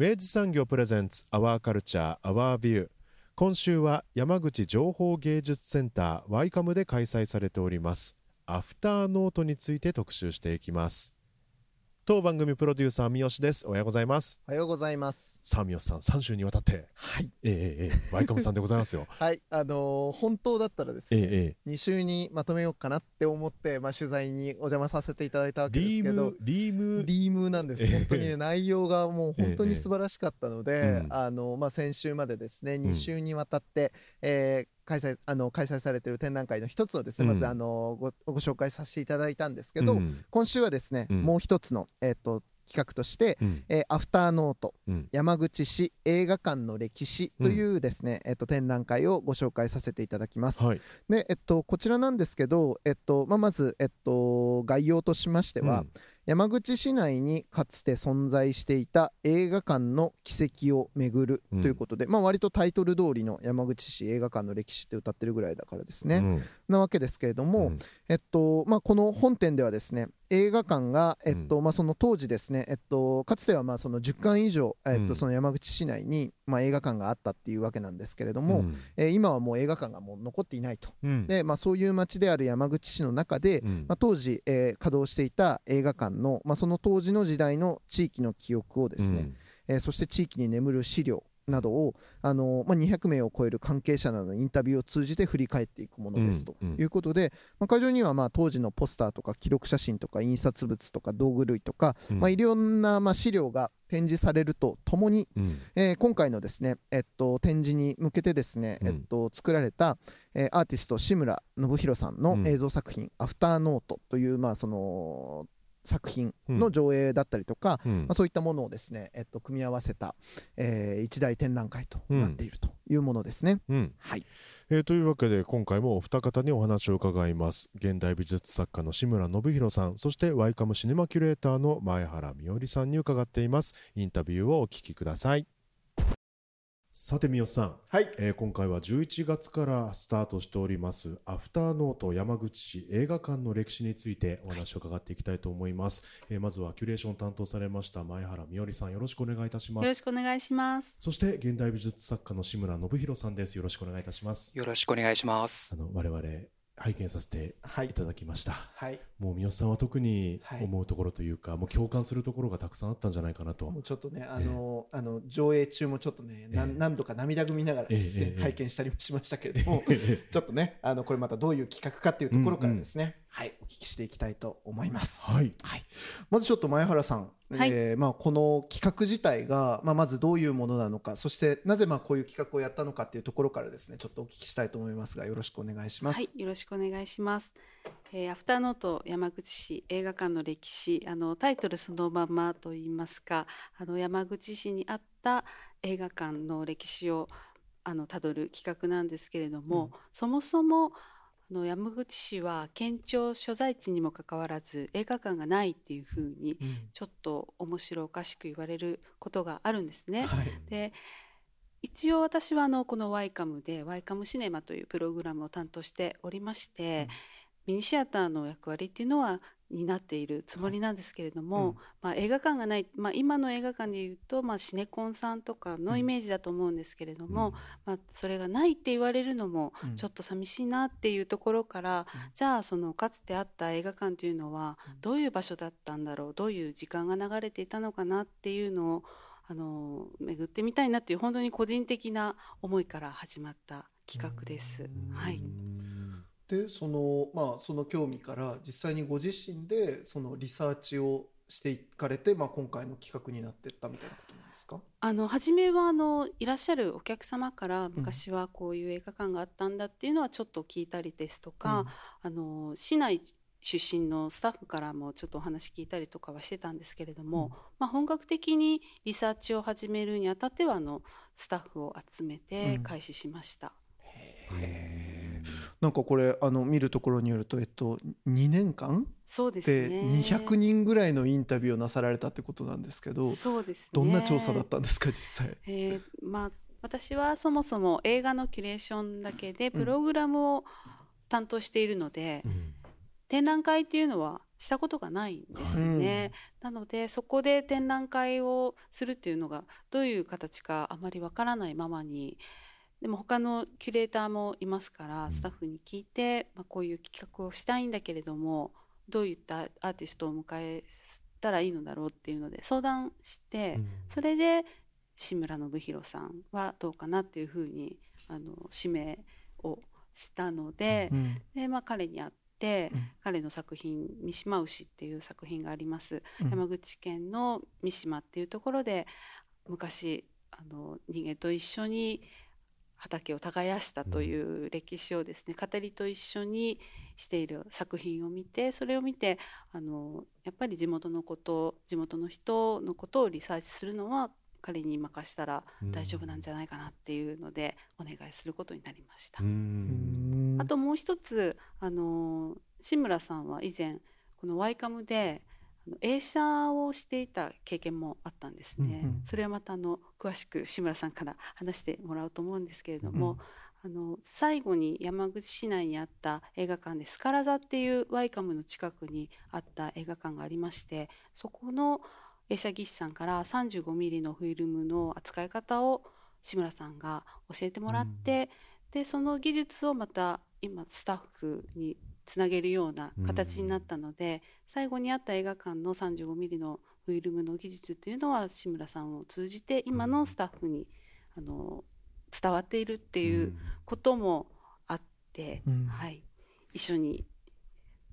明治産業プレゼンツアワーカルチャーアワービュー今週は山口情報芸術センターワイカムで開催されております。アフターノートについて特集していきます。当番組プロデューサー三好です。おはようございます。おはようございます。さあ三好さん3週にわたって。はい。ええええワイカムさんでございますよ。はい。あのー本当だったらですええね、ええ。2週にまとめようかなって思って、まあ、取材にお邪魔させていただいたわけですリーけどムリーム。リームなんです。ええ。本当にね内容がもう本当に素晴らしかったので、ええあのまあ、先週までですねん。2週にわたって、えー開催あの開催されている展覧会の一つをですね、うん。まずあのごご紹介させていただいたんですけど、うん。今週はですね、うん。もう一つの、えー、と企画として、うん。えーアフターノートうん。山口市映画館の歴史というですね、えっと、展覧会をご紹介させていただきます。はい。で、えっと、こちらなんですけど、えっとまあ、まず、えっと、概要としましては、山口市内にかつて存在していた映画館の軌跡を巡るうん。ということで、まあ、割とタイトル通りの山口市映画館の歴史って歌ってるぐらいだからですね、うん。なわけですけれども、うん。えっとまあ、この本展ではですね映画館が、えっとまあ、その当時ですね、えっと、かつてはまあその10館以上、えっうん。と、その山口市内に、まあ、映画館があったっていうわけなんですけれども、うん。えー今はもう映画館がもう残っていないと。うん。で、まあ、そういう街である山口市の中で、うん。まあ、当時、えー稼働していた映画館の、まあ、その当時の時代の地域の記憶をですね、えーそして地域に眠る資料などを、あのーまあ、200名を超える関係者などのインタビューを通じて振り返っていくものですとうんうん。いうことで、まあ、会場にはまあ当時のポスターとか記録写真とか印刷物とか道具類とか、うん。まあ、いろんなまあ資料が展示されるとともに、うん。えー今回のですね、えっと、展示に向けてですね、うん。えっと、作られた、えーアーティスト志村信弘さんのうん。映像作品「アフターノート」という、まあ、その作品の上映だったりとか、うん。まあ、そういったものをですね、えっと、組み合わせた、えー一大展覧会となっているというものですね。うん。はい、えーというわけで今回もお二方にお話を伺います。現代美術作家の志村信弘さんそしてワイカムシネマキュレーターの前原美織さんに伺っています。インタビューをお聞きくださいさて三好さん、はい。えー今回は11月からスタートしておりますアフターノート山口市映画館の歴史についてお話を伺っていきたいと思います、えーまずはキュレーションを担当されました前原美織さん。よろしくお願いいたしまよろすしくお願いします。そして現代美術作家の志村信弘さんです。よろしくお願いいたします。よろしくお願いします。あ。の我々拝見させてはい。いただきました、はい、もう三好さんは特にはい。思うところというか、もう共感するところがたくさんあったんじゃないかなと。もうちょっとね、あのあの上映中もちょっとね、なえ。え何度か涙ぐみながらですね、ええええ。拝見したりもしましたけれども、ちょっとね、あのこれまたどういう企画かっていうところからですね、はい、お聞きしていきたいと思います。はいはい、まずちょっと前原さん、はいえーまあ、この企画自体が、まあ、まずどういうものなのかそしてなぜまあこういう企画をやったのかっていうところからですねちょっとお聞きしたいと思いますがよろしくお願いします。はい、よろしくお願いします。えーアフターノート山口市映画館の歴史、あのタイトルそのままと言いますか、あの山口市にあった映画館の歴史をあの辿る企画なんですけれども、うんそもそもあの山口市は県庁所在地にもかかわらず映画館がないっていうふうにうん。ちょっと面白おかしく言われることがあるんですね。はい。で一応私はあのこのワイカムでワイカムシネマというプログラムを担当しておりまして、ミニシアターの役割っていうのは担っているつもりなんですけれども、うん。まあ、映画館がない、まあ、今の映画館でいうと、まあ、シネコンさんとかのイメージだと思うんですけれども、まあ、それがないって言われるのもうん。ちょっと寂しいなっていうところから、うん。じゃあそのかつてあった映画館というのはうん。どういう場所だったんだろうどういう時間が流れていたのかなっていうのをあの巡ってみたいなっていう本当に個人的な思いから始まった企画です。はい、でそのまあその興味から実際にご自身でそのリサーチをしていかれて、まあ、今回の企画になっていったみたいなことなんですか？あの初めはあのいらっしゃるお客様から昔はこういう映画館があったんだっていうのはちょっと聞いたりですとか、あの市内出身のスタッフからもちょっとお話聞いたりとかはしてたんですけれども、うん。まあ、本格的にリサーチを始めるにあたってはあのスタッフを集めてうん。開始しました。なんかこれあの見るところによると、えっと、2年間そうですでね200人ぐらいのインタビューをなさられたってことなんですけどそうですね。どんな調査だったんですか実際？えーまあ、私はそもそも映画のキュレーションだけでプログラムを担当しているので、展覧会っていうのはしたことがないんですね、なのでそこで展覧会をするっていうのがどういう形かあまりわからないままにでも他のキュレーターもいますからうん。スタッフに聞いて、まあ、こういう企画をしたいんだけれどもどういったアーティストを迎えたらいいのだろうっていうので相談して、それで志村信弘さんはどうかなっていうふうにあの指名をしたので,、うん。でまあ、彼に会って、うん。彼の作品「三島牛」っていう作品があります、うん。山口県の三島っていうところで昔あの人間と一緒に畑を耕したという歴史をですね、語りと一緒にしている作品を見てそれを見てあのやっぱり地元のこと地元の人のことをリサーチするのは彼に任したら大丈夫なんじゃないかなっていうのでお願いすることになりました。うん。あともう一つあの志村さんは以前このワイカムで映写をしていた経験もあったんですね。うんうん。それはまたあの詳しく志村さんから話してもらうと思うんですけれども、うんあの最後に山口市内にあった映画館でスカラ座っていうワイカムの近くにあった映画館がありましてそこの映写技師さんから35ミリのフィルムの扱い方を志村さんが教えてもらって、でその技術をまた今スタッフにつなげるような形になったので、最後にあった映画館の35ミリのフィルムの技術というのは志村さんを通じて今のスタッフにあの伝わっているっていうこともあって、うん。はい、一緒に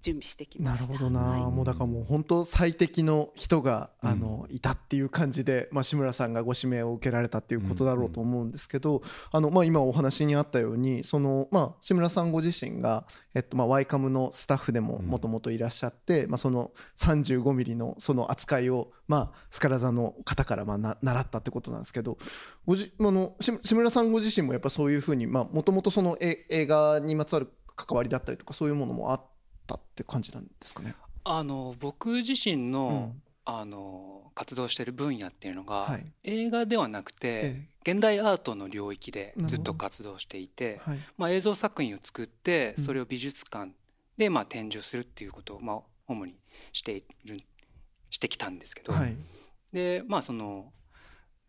準備してきました。なるほどな、はい。もうだからもう本当最適の人が、うん。あのいたっていう感じで、まあ、志村さんがご指名を受けられたっていうことだろうと思うんですけど、あのまあ、今お話にあったようにその、まあ、志村さんご自身が、えっとまあ、ワイカムのスタッフでもうん。もともといらっしゃって、まあ、その35ミリのその扱いを、まあ、スカラ座の方からまあな習ったってことなんですけどごじあのし志村さんご自身もやっぱそういうふうにもともとそのえ映画にまつわる関わりだったりとかそういうものもあったって感じなんですかね。あの僕自身の,、うん。あの活動している分野っていうのが、はい。映画ではなくて、え現代アートの領域でずっと活動していて、はい。まあ、映像作品を作ってうん。それを美術館でまあ展示をするっていうことをまあ主にしているしてきたんですけど、はい。でまあその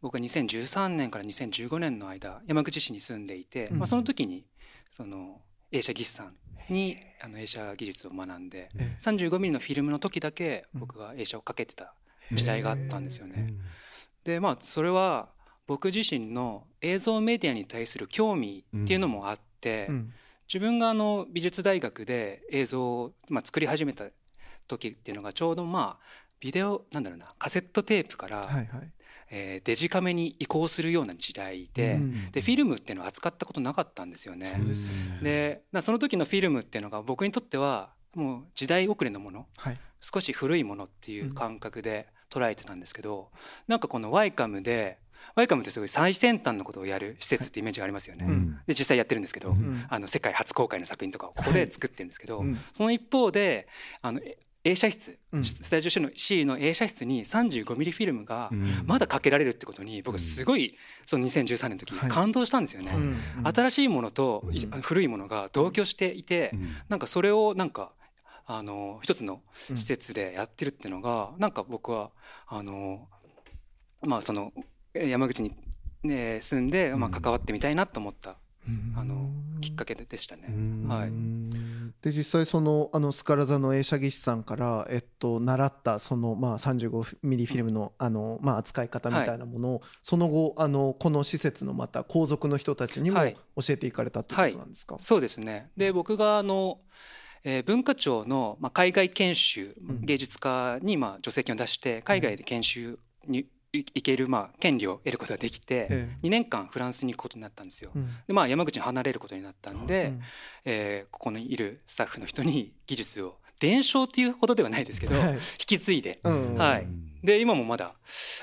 僕は2013年から2015年の間山口市に住んでいて、うん。まあ、その時にその映写技師さんにあの映写技術を学んでえ35ミリのフィルムの時だけ僕が映写をかけてた時代があったんですよね。でまあそれは僕自身の映像メディアに対する興味っていうのもあって、うん。自分があの美術大学で映像を、まあ、作り始めた時っていうのがちょうどまあビデオなんだろうなカセットテープから、はいはい。えーデジカメに移行するような時代で,、うん。でフィルムっていうのは扱ったことなかったんですよね。そうでね。でなその時のフィルムっていうのが僕にとってはもう時代遅れのもの。はい。少し古いものっていう感覚で捉えてたんですけど、なんかこのワイカムでワイカムってすごい最先端のことをやる施設ってイメージがありますよね。うん。で実際やってるんですけど、うん。あの世界初公開の作品とかをここで作ってるんですけど、うん。その一方であのえ映写室、うん。スタジオ C の C の映写室に35ミリフィルムがうん。まだかけられるってことに僕すごいその2013年の時はい。感動したんですよね。うん。新しいものというん。古いものが同居していて、なんかそれをなんかあの一つの施設でやってるっていうのが、なんか僕はあのまあそのえ山口に、ね、住んで、まあ、関わってみたいなと思った、あのきっかけでしたね。はい。うんで実際そのあのスカラ座の映写技師さんから、えっと、習ったその、まあ、35ミリフィルムのあの、まあ、扱い方みたいなものを、はい、その後あのこの施設のまた皇族の人たちにも教えていかれたということなんですか、はいはい、そうですね。で僕があのえー、文化庁の、まあ、海外研修芸術家に、まあ、助成金を出して海外で研修に行ける、まあ、権利を得ることができて、ええ、2年間フランスに行くことになったんですよ。うん、でまあ山口に離れることになったんで、うん、えー、ここにいるスタッフの人に技術を伝承っていうほどではないですけど、はい、引き継いで、うん、はい、で今もまだ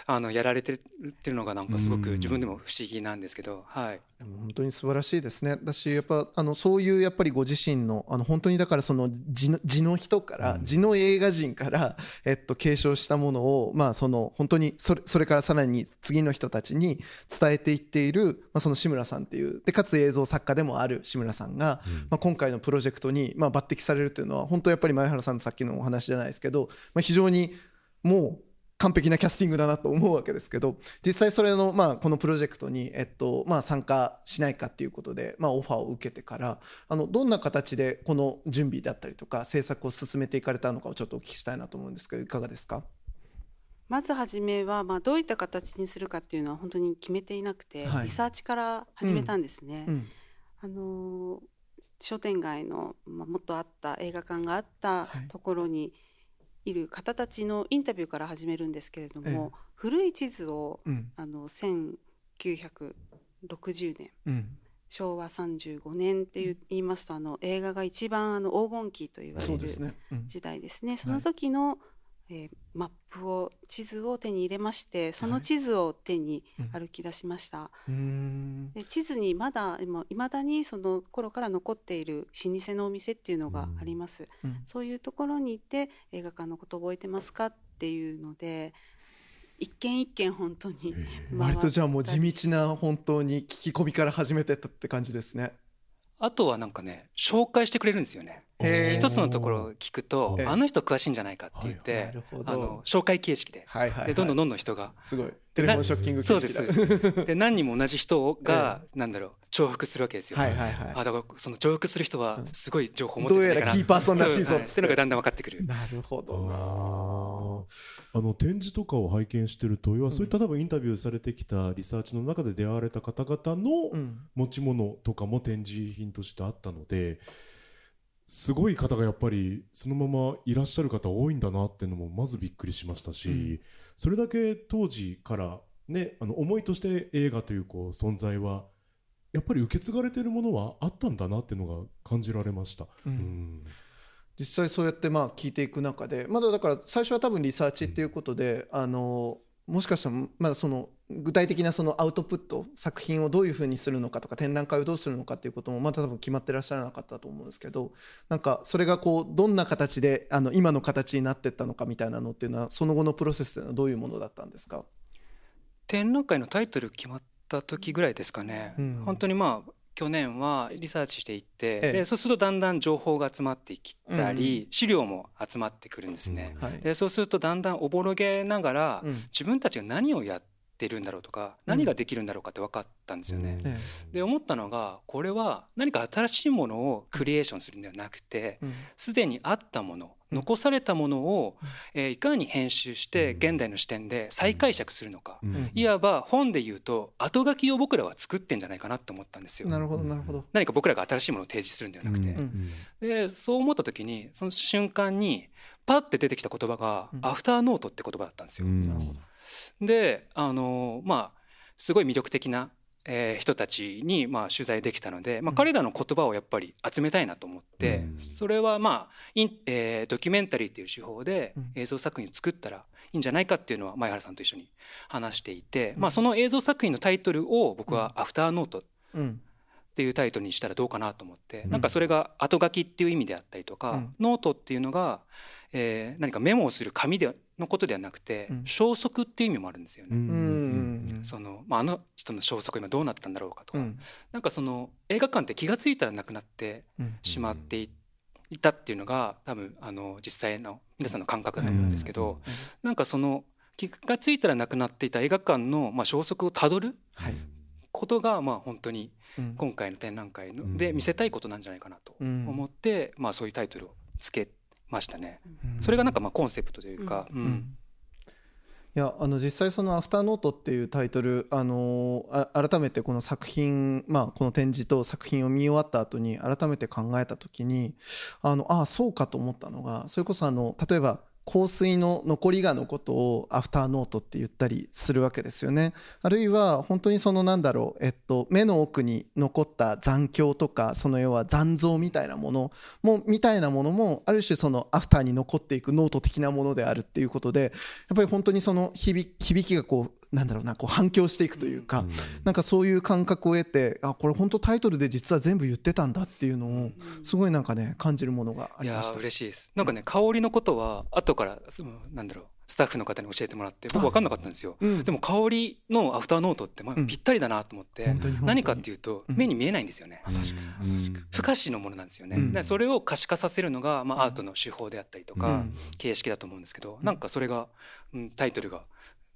あのやられてるっていうのがなんかすごく自分でも不思議なんですけど、はい、本当に素晴らしいですね。だしやっぱあのそういうやっぱりご自身のあの本当にだからその地の地の人から、地の映画人から、えっと、継承したものを、まあ、その本当にそれそれからさらに次の人たちに伝えていっている、まあ、その志村さんっていうでかつ映像作家でもある志村さんが、まあ、今回のプロジェクトに、まあ、抜擢されるっていうのは本当やっぱり前原さんのさっきのお話じゃないですけど、まあ、非常にもう完璧なキャスティングだなと思うわけですけど実際それの、まあ、このプロジェクトに、えっとまあ、参加しないかっていうことで、まあ、オファーを受けてからあのどんな形でこの準備だったりとか制作を進めていかれたのかをちょっとお聞きしたいなと思うんですけどいかがですか？まず初めは、まあ、どういった形にするかっていうのは本当に決めていなくて、はい、リサーチから始めたんですね。うん。うん、あの商店街の、まあ、もっとあった映画館があったところに、いる方たちのインタビューから始めるんですけれども、ええ、古い地図を、うん、あの1960年、うん、昭和35年って言いますとあの映画が一番あの黄金期と言われる時代ですね。そ、ねうん、の時の、えー、マップを地図を手に入れましてその地図を手に歩き出しました、はいで地図にまだいまだにその頃から残っている老舗のお店っていうのがあります、うん、そういうところに行って映画館のこと覚えてますかっていうので一軒一軒本当に割とじゃあもう地道な本当に聞き込みから始めてったって感じですね。あとはなんかね紹介してくれるんですよね一つのところを聞くとあの人詳しいんじゃないかって言って、あの紹介形式で,、でどんどんどんどん人が。すごい。テレフォンショッキングそうですで何人も同じ人が、なんだろう重複するわけですよ、はいはいはい、あだからその重複する人はすごい情報を持ってるどうやらキーパーソンらしいぞって。いうのがだんだん分かってくる。なるほど。あの展示とかを拝見してると要はそういった多分インタビューされてきたリサーチの中で出会われた方々の持ち物とかも展示品としてあったので、すごい方がやっぱりそのままいらっしゃる方多いんだなっていうのもまずびっくりしましたし、うん、それだけ当時からねあの思いとして映画というこう存在はやっぱり受け継がれているものはあったんだなっていうのが感じられました。うん、うん。実際そうやってまあ聞いていく中でまだだから最初は多分リサーチっていうことで、あのもしかしたらまだその具体的なそのアウトプット作品をどういうふうにするのかとか展覧会をどうするのかっていうこともまだ多分決まってらっしゃらなかったと思うんですけどなんかそれがこうどんな形であの今の形になっていったのかみたいなのっていうのはその後のプロセスというのはどういうものだったんですか？展覧会のタイトル決まった時ぐらいですかね、うん、本当にまあ去年はリサーチしていって、ええ、でそうするとだんだん情報が集まってきたり、うん、資料も集まってくるんですね、うん。はい、でそうするとだんだんおぼろげながら、うん、自分たちが何をやってるんだろうとか何ができるんだろうかって分かったんですよね。で思ったのがこれは何か新しいものをクリエーションするんではなくてすで、にあったもの残されたものを、えー、いかに編集して現代の視点で再解釈するのか、いわば本で言うと後書きを僕らは作ってんじゃないかなと思ったんですよ。なるほどなるほど。何か僕らが新しいものを提示するんではなくて、でそう思った時にその瞬間にパッて出てきた言葉が「アフターノート」って言葉だったんですよ。なるほどであのまあすごい魅力的な、えー、人たちに、まあ、取材できたので、まあ、彼らの言葉をやっぱり集めたいなと思って、うん、それはまあイン、えー、ドキュメンタリーっていう手法で映像作品を作ったらいいんじゃないかっていうのは前原さんと一緒に話していて、うん、まあ、その映像作品のタイトルを僕は「アフターノート」っていうタイトルにしたらどうかなと思って、うん、なんかそれが後書きっていう意味であったりとか、ノートっていうのが、えー、何かメモをする紙でのことではなくて、うん、消息っていう意味もあるんですよね。そのまあ、あの人の消息今どうなったんだろうかとか、うん、なんかその映画館って気が付いたらなくなってしまっていたっていうのが多分あの実際の皆さんの感覚だと思うんですけど、なんかその気が付いたらなくなっていた映画館の、まあ、消息をたどる、はい、っことがまあ本当に今回の展覧会ので見せたいことなんじゃないかなと思って、まあ、そういうタイトルをつけましたね。それがなんかまあコンセプトというか、うん。いやあの実際その「アフターノート」っていうタイトル、あのー、改めてこの作品、まあ、この展示と作品を見終わった後に改めて考えた時にあのあそうかと思ったのがそれこそあの例えば香水の残りがのことをアフターノートって言ったりするわけですよね。あるいは本当にそのなんだろう、えっと、目の奥に残った残響とかその要は残像みたいなものもみたいなものもある種そのアフターに残っていくノート的なものであるっていうことでやっぱり本当にその響きがこうなんだろうなこう反響していくというか、なんかそういう感覚を得てあこれ本当タイトルで実は全部言ってたんだっていうのをすごいなんかね感じるものがありました。いや嬉しいです。なんかね香りのことは後からそのなんだろうスタッフの方に教えてもらって僕分かんなかったんですよ、うん、でも香りのアフターノートってまあぴったりだなと思って、うん、何かっていうと目に見えないんですよね、不可視のものなんですよね、うん、それを可視化させるのが、まあ、アートの手法であったりとか、形式だと思うんですけどなんかそれが、うん、タイトルが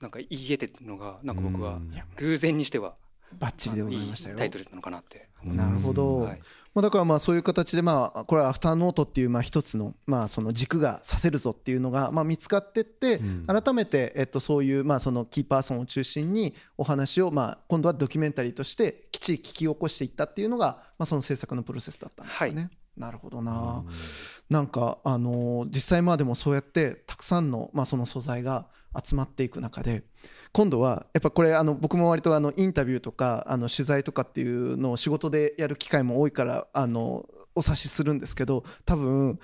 なんか言えてるのがなんか僕は偶然にしてはバッチリでございましたよ。タイトルなのかなって。なるほど、はい、まあ、だからまあそういう形でまあこれはアフターノートっていうまあ一つのまあその軸がさせるぞっていうのがまあ見つかってって改めてえっとそういうまあそのキーパーソンを中心にお話をまあ今度はドキュメンタリーとしてきっちり聞き起こしていったっていうのがまあその制作のプロセスだったんですよね。はいなるほどな、なんかあのー、実際まあでもそうやってたくさんの、まあ、その素材が集まっていく中で今度はやっぱこれあの僕も割とあのインタビューとかあの取材とかっていうのを仕事でやる機会も多いからあのお察しするんですけど多分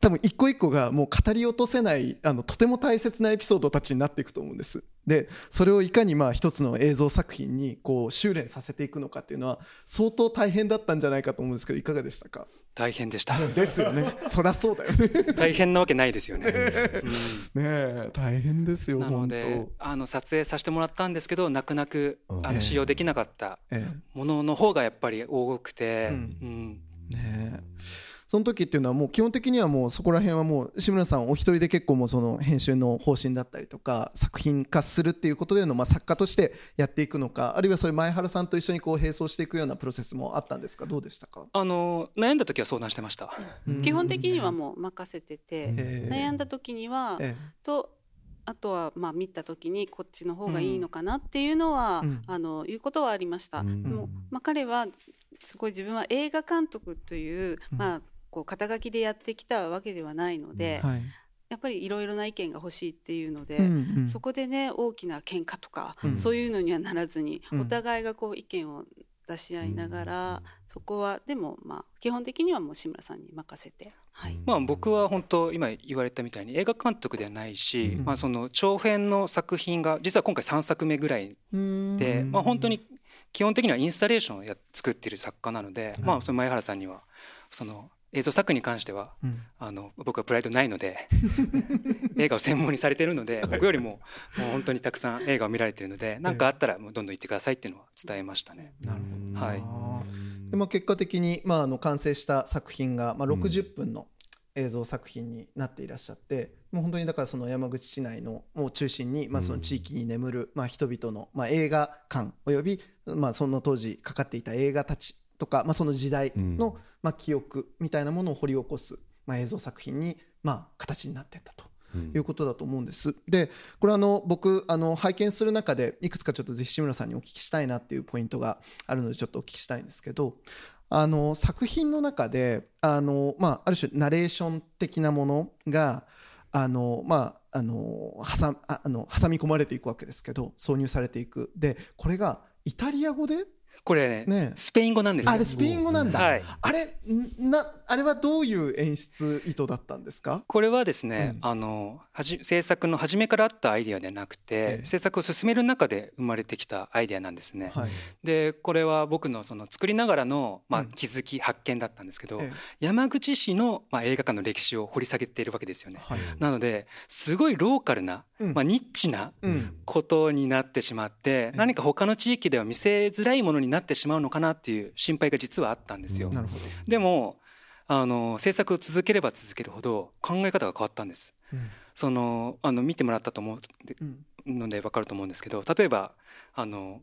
多分一個一個がもう語り落とせないあのとても大切なエピソードたちになっていくと思うんです。でそれをいかにまあ一つの映像作品にこう修練させていくのかっていうのは相当大変だったんじゃないかと思うんですけどいかがでしたか？大変でした。ですよね。そりゃそうだよね。大変なわけないですよね、うん、ね大変ですよなのであの撮影させてもらったんですけど泣く泣くあの使用できなかったものの方がやっぱり多くて、ねその時っていうのはもう基本的にはもうそこら辺はもう志村さんお一人で結構もうその編集の方針だったりとか作品化するっていうことでのまあ作家としてやっていくのかあるいはそれ前原さんと一緒にこう並走していくようなプロセスもあったんですか？どうでしたか？あの悩んだ時は相談してました、基本的にはもう任せてて悩んだ時にはとあとはまあ見た時にこっちの方がいいのかなっていうのは、うん、あのいうことはありました。うん、もうまあ、彼はすごい自分は映画監督という、まあ、こう肩書きでやってきたわけではないので、はい、やっぱりいろいろな意見が欲しいっていうので、うんうん、そこでね大きな喧嘩とか、うん、そういうのにはならずに、お互いがこう意見を出し合いながら、そこはでもまあ基本的にはもう志村さんに任せて、はい、まあ僕は本当今言われたみたいに映画監督ではないし、まあその長編の作品が実は今回3作目ぐらいで、まあ本当に基本的にはインスタレーションをや作っている作家なので、まあその前原さんにはその映像作品に関しては、うん、あの僕はプライドないので 映画を専門にされてるので僕よりももう本当にたくさん映画を見られてるので何かあったらもうどんどん言ってくださいっていうのは伝えましたね。なるほど。はい。でまあ、結果的に、まあ、あの完成した作品が、まあ、60分の映像作品になっていらっしゃって、もう本当にだからその山口市内のを中心に、まあ、その地域に眠る、まあ、人々の、まあ、映画館および、まあ、その当時かかっていた映画たちとか、まあ、その時代の、まあ、記憶みたいなものを掘り起こす、まあ、映像作品に、まあ、形になっていったと。いうことだと思うんです。でこれあの僕あの拝見する中でいくつかちょっとぜひ志村さんにお聞きしたいなっていうポイントがあるのでちょっとお聞きしたいんですけどあの作品の中であの、まあ、ある種ナレーション的なものがあの、まあ、あの挟あの挟み込まれていくわけですけど挿入されていくでこれがイタリア語でこれ、ね、スペイン語なんですよ。あれスペイン語なんだ。はい、あれなあれはどういう演出意図だったんですか？これはですね、うん、あのはじ制作の初めからあったアイディアではなくて、ええ、制作を進める中で生まれてきたアイディアなんですね。はい、でこれは僕のその作りながらのまあ気づき、うん、発見だったんですけど、え、山口市のまあ映画館の歴史を掘り下げているわけですよね。はい、なのですごいローカルな、うん、まあニッチなことになってしまって、何か他の地域では見せづらいものになってしまうのかなっていう心配が実はあったんですよ。でもあの制作を続ければ続けるほど考え方が変わったんです。うん、そのあの見てもらったと思うので分かると思うんですけど例えばあの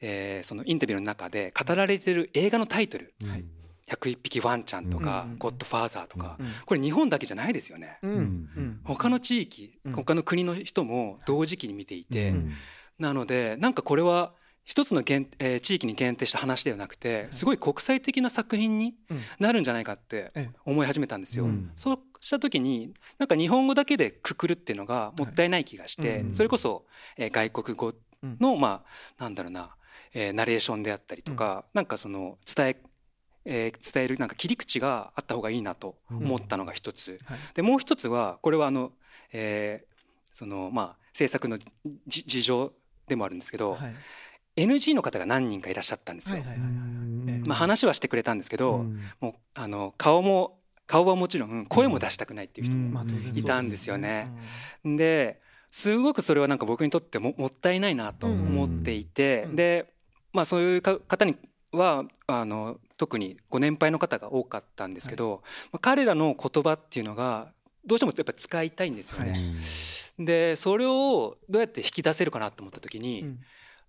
えーそのインタビューの中で語られてる映画のタイトル。はい「101匹ワンちゃん」とかうん「ゴッドファーザー」とか。うんこれ日本だけじゃないですよね。うん。うん。他の地域うん。他の国の人も同時期に見ていて、うん。なのでなんかこれは一つの限、えー地域に限定した話ではなくてすごい国際的な作品にうん。なるんじゃないかってええ。思い始めたんですよ。うん。そうした時になんか日本語だけでくくるっていうのがもったいない気がして、はいうん。それこそ、えー外国語の、まあなんだろうな、えーナレーションであったりとか、なんかその伝ええー伝えるなんか切り口があった方がいいなと思ったのが一つ、はい。でもう一つはこれはあの、えーそのまあ制作のじ事情でもあるんですけど、はい NG の方が何人かいらっしゃったんですよ。はいはいはいえまあ、話はしてくれたんですけど、うん。もうあの顔も顔はもちろん声も出したくないっていう人もいたんですよね。うん。ですごくそれはなんか僕にとってももったいないなと思っていて、うん。で、まあ、そういうか方にはあの特にご年配の方が多かったんですけど、まあ、彼らの言葉っていうのがどうしてもやっぱ使いたいんですよね。はでそれをどうやって引き出せるかなと思った時に、うん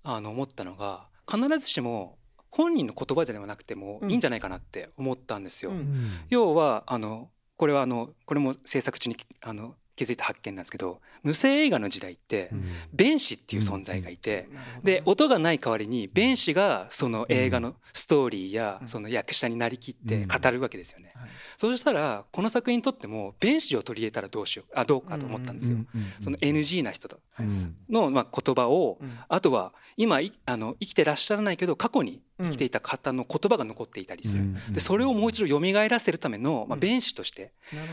あの思ったのが必ずしも本人の言葉ではなくてもいいんじゃないかなって思ったんですよ。うん。要はあのこれはあのこれも制作中にあの気づいた発見なんですけど無声映画の時代って弁士っていう存在がいて、で音がない代わりに弁士がその映画のストーリーやうん。その役者になりきって語るわけですよね。はい。そうしたらこの作品にとっても弁士を取り入れたらどうしようあどうかと思ったんですよ。その NG な人とはい。のまあ言葉をうん。あとは今いあの生きてらっしゃらないけど過去に生きていた方の言葉が残っていたりする。でそれをもう一度蘇らせるための、まあ、うん。弁士として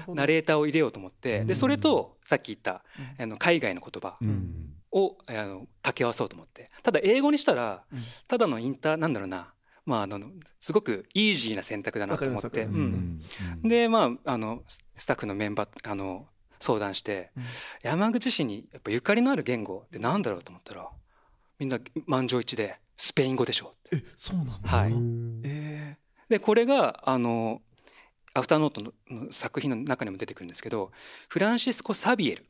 ナレーターを入れようと思ってうん。でそれとさっき言ったうん。あの海外の言葉うん。をあの掛け合わそうと思って。ただ英語にしたらうん。ただのインターなんだろうなまああのすごくイージーな選択だなと思って、うん。でまああのスタッフのメンバーあの相談して、うん。山口市にやっぱゆかりのある言語ってなんだろうと思ったらみんな満場一致でスペイン語でしょえそうなんですか？はい。えでこれがあのアフターノートのの作品の中にも出てくるんですけどフランシスコ・サビエル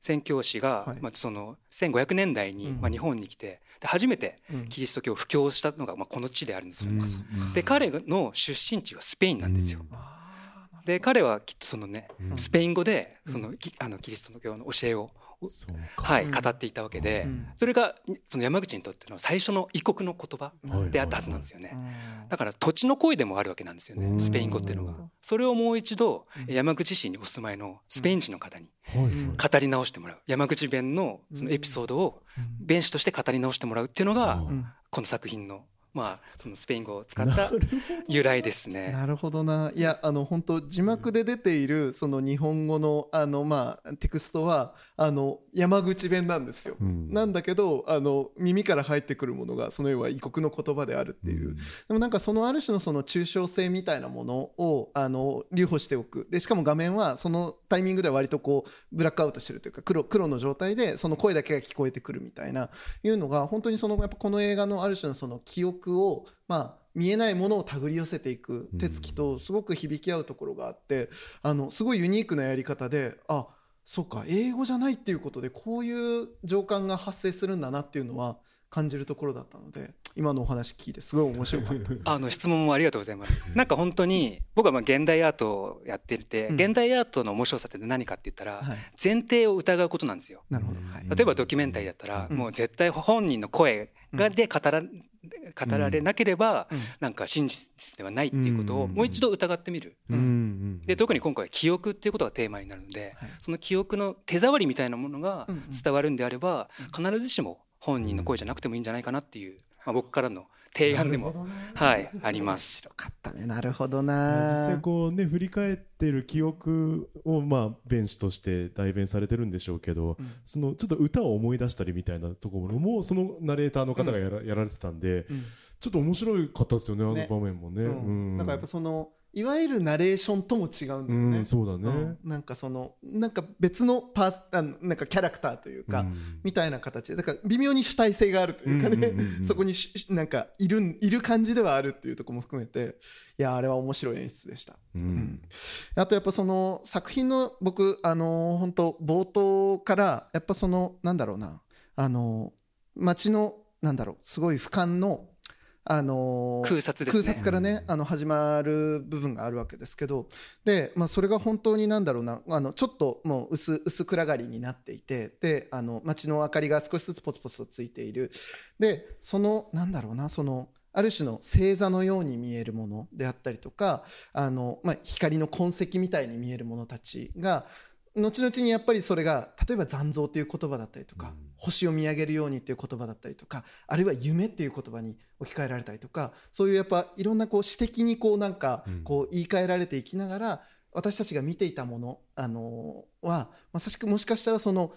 宣教師が、はい。まあ、その1500年代に、うん。まあ、日本に来てで初めてうん。キリスト教を布教したのが、まあ、この地であるんですよ。うん。で彼の出身地はスペインなんですよ。で彼はきっとそのねうん。スペイン語でうん。そのきあのキリスト教の教えを、はい、うん。語っていたわけで、うん。それがその山口にとっての最初の異国の言葉はい。であったはずなんですよね。うんだから土地の声でもあるわけなんですようん。ねスペイン語っていうのが。うんそれをもう一度うん。山口市にお住まいのスペイン人の方に語り直してもらう。山口弁のそのエピソードを弁士として語り直してもらうっていうのがこの作品のまあそのスペイン語を使った由来ですね。なるほどな。いやあの本当字幕で出ているその日本語のあのまあテクストはあの山口弁なんですよ。うん。なんだけどあの耳から入ってくるものがその要は異国の言葉であるっていう、でもなんかそのある種のその抽象性みたいなものをあの留保しておく。でしかも画面はそのタイミングでは割とこうブラックアウトしてるというか黒黒の状態でその声だけが聞こえてくるみたいな。いうのが本当にそのやっぱこの映画のある種のその記憶をまあ見えないものを手繰り寄せていく手つきとすごく響き合うところがあってあのすごいユニークなやり方であそうか英語じゃないっていうことでこういう情感が発生するんだなっていうのは感じるところだったので今のお話聞いてすごい面白かった。あの質問もありがとうございます。なんか本当に僕はまあ現代アートをやっていて、うん。現代アートの面白さって何かって言ったらはい、前提を疑うことなんですよ。なるほど、はい。例えばドキュメンタリーだったら、うん。もう絶対本人の声がで語ら語られなければ、うん。なんか真実ではないっていうことをうん。もう一度疑ってみる。うん。うん。で特に今回は記憶っていうことがテーマになるので、はい。その記憶の手触りみたいなものがうん。うん。伝わるんであれば、必ずしも本人の声じゃなくてもいいんじゃないかなっていう、まあ、僕からの提案でも、はい、あります。よかったね。なるほど実な際こうね振り返ってる記憶をまあ弁士として代弁されてるんでしょうけど、うん。そのちょっと歌を思い出したりみたいなところもそのナレーターの方がやら,、やられてたんでうん。ちょっと面白かったですよねあのね。場面もね。ううんん。なんかやっぱそのいわゆるナレーションとも違うんだよね、うんそうだね。うん。なんかそのなんか別のパースあのなんかキャラクターというか、うん。みたいな形。でだから微妙に主体性があるというかね、うんうんうんうん。そこにしなんかいるいる感じではあるっていうところも含めていやあれは面白い演出でした。うん。あとやっぱその作品の僕あの本当冒頭からやっぱそのなんだろうな。あの街のなんだろうすごい俯瞰のあの空撮ですね。空撮からね、あの始まる部分があるわけですけどで、まあ、それが本当になんだろうなあのちょっともう薄薄暗がりになっていてであの街の明かりが少しずつポツポツとついている。でそのなんだろうなそのある種の星座のように見えるものであったりとかあの、まあ、光の痕跡みたいに見えるものたちが後々にやっぱりそれが例えば残像っていう言葉だったりとか、星を見上げるようにっていう言葉だったりとかあるいは夢っていう言葉に置き換えられたりとかそういうやっぱいろんなこう詩的にこうなんかこう言い換えられていきながら、私たちが見ていたもの、あのはまさしくもしかしたらその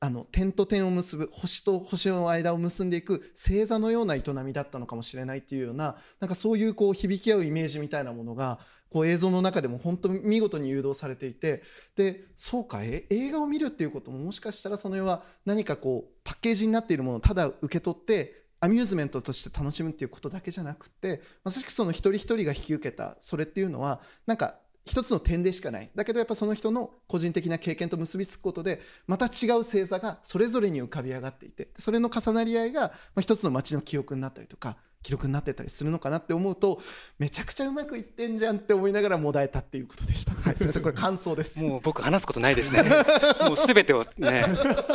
あの点と点を結ぶ星と星の間を結んでいく星座のような営みだったのかもしれないっていうようななんかそういうこう響き合うイメージみたいなものがこう映像の中でも本当に見事に誘導されていてでそうかえ映画を見るっていうことももしかしたらその要は何かこうパッケージになっているものをただ受け取ってアミューズメントとして楽しむっていうことだけじゃなくてまさしくその一人一人が引き受けたそれっていうのはなんか一つの点でしかないだけどやっぱその人の個人的な経験と結びつくことでまた違う星座がそれぞれに浮かび上がっていてそれの重なり合いが、まあ、一つの街の記憶になったりとか記録になってたりするのかなって思うとめちゃくちゃうまくいってんじゃんって思いながらもだえたっていうことでした。はい、すみませんこれ感想です。もう僕話すことないですね。もうすべてをね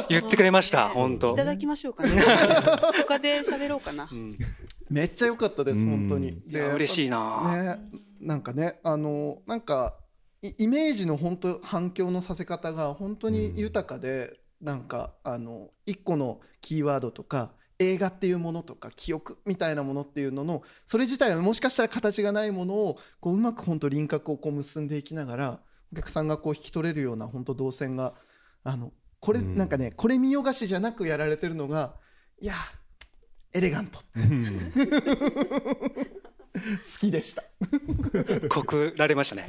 言ってくれました。本当い。ただきましょうかね他で喋ろうかな、うんめっちゃ良かったです本当に。いや嬉しいな。ね、なんかねあのなんかイイメージの本当反響のさせ方が本当に豊かで、なんかあの一個のキーワードとか映画っていうものとか記憶みたいなものっていうののそれ自体はもしかしたら形がないものをこううまく本当輪郭をこう結んでいきながらお客さんがこう引き取れるような本当動線があのこれ、うん。なんかねこれ見よがしじゃなくやられてるのがいやエレガント。好きでした告られましたね。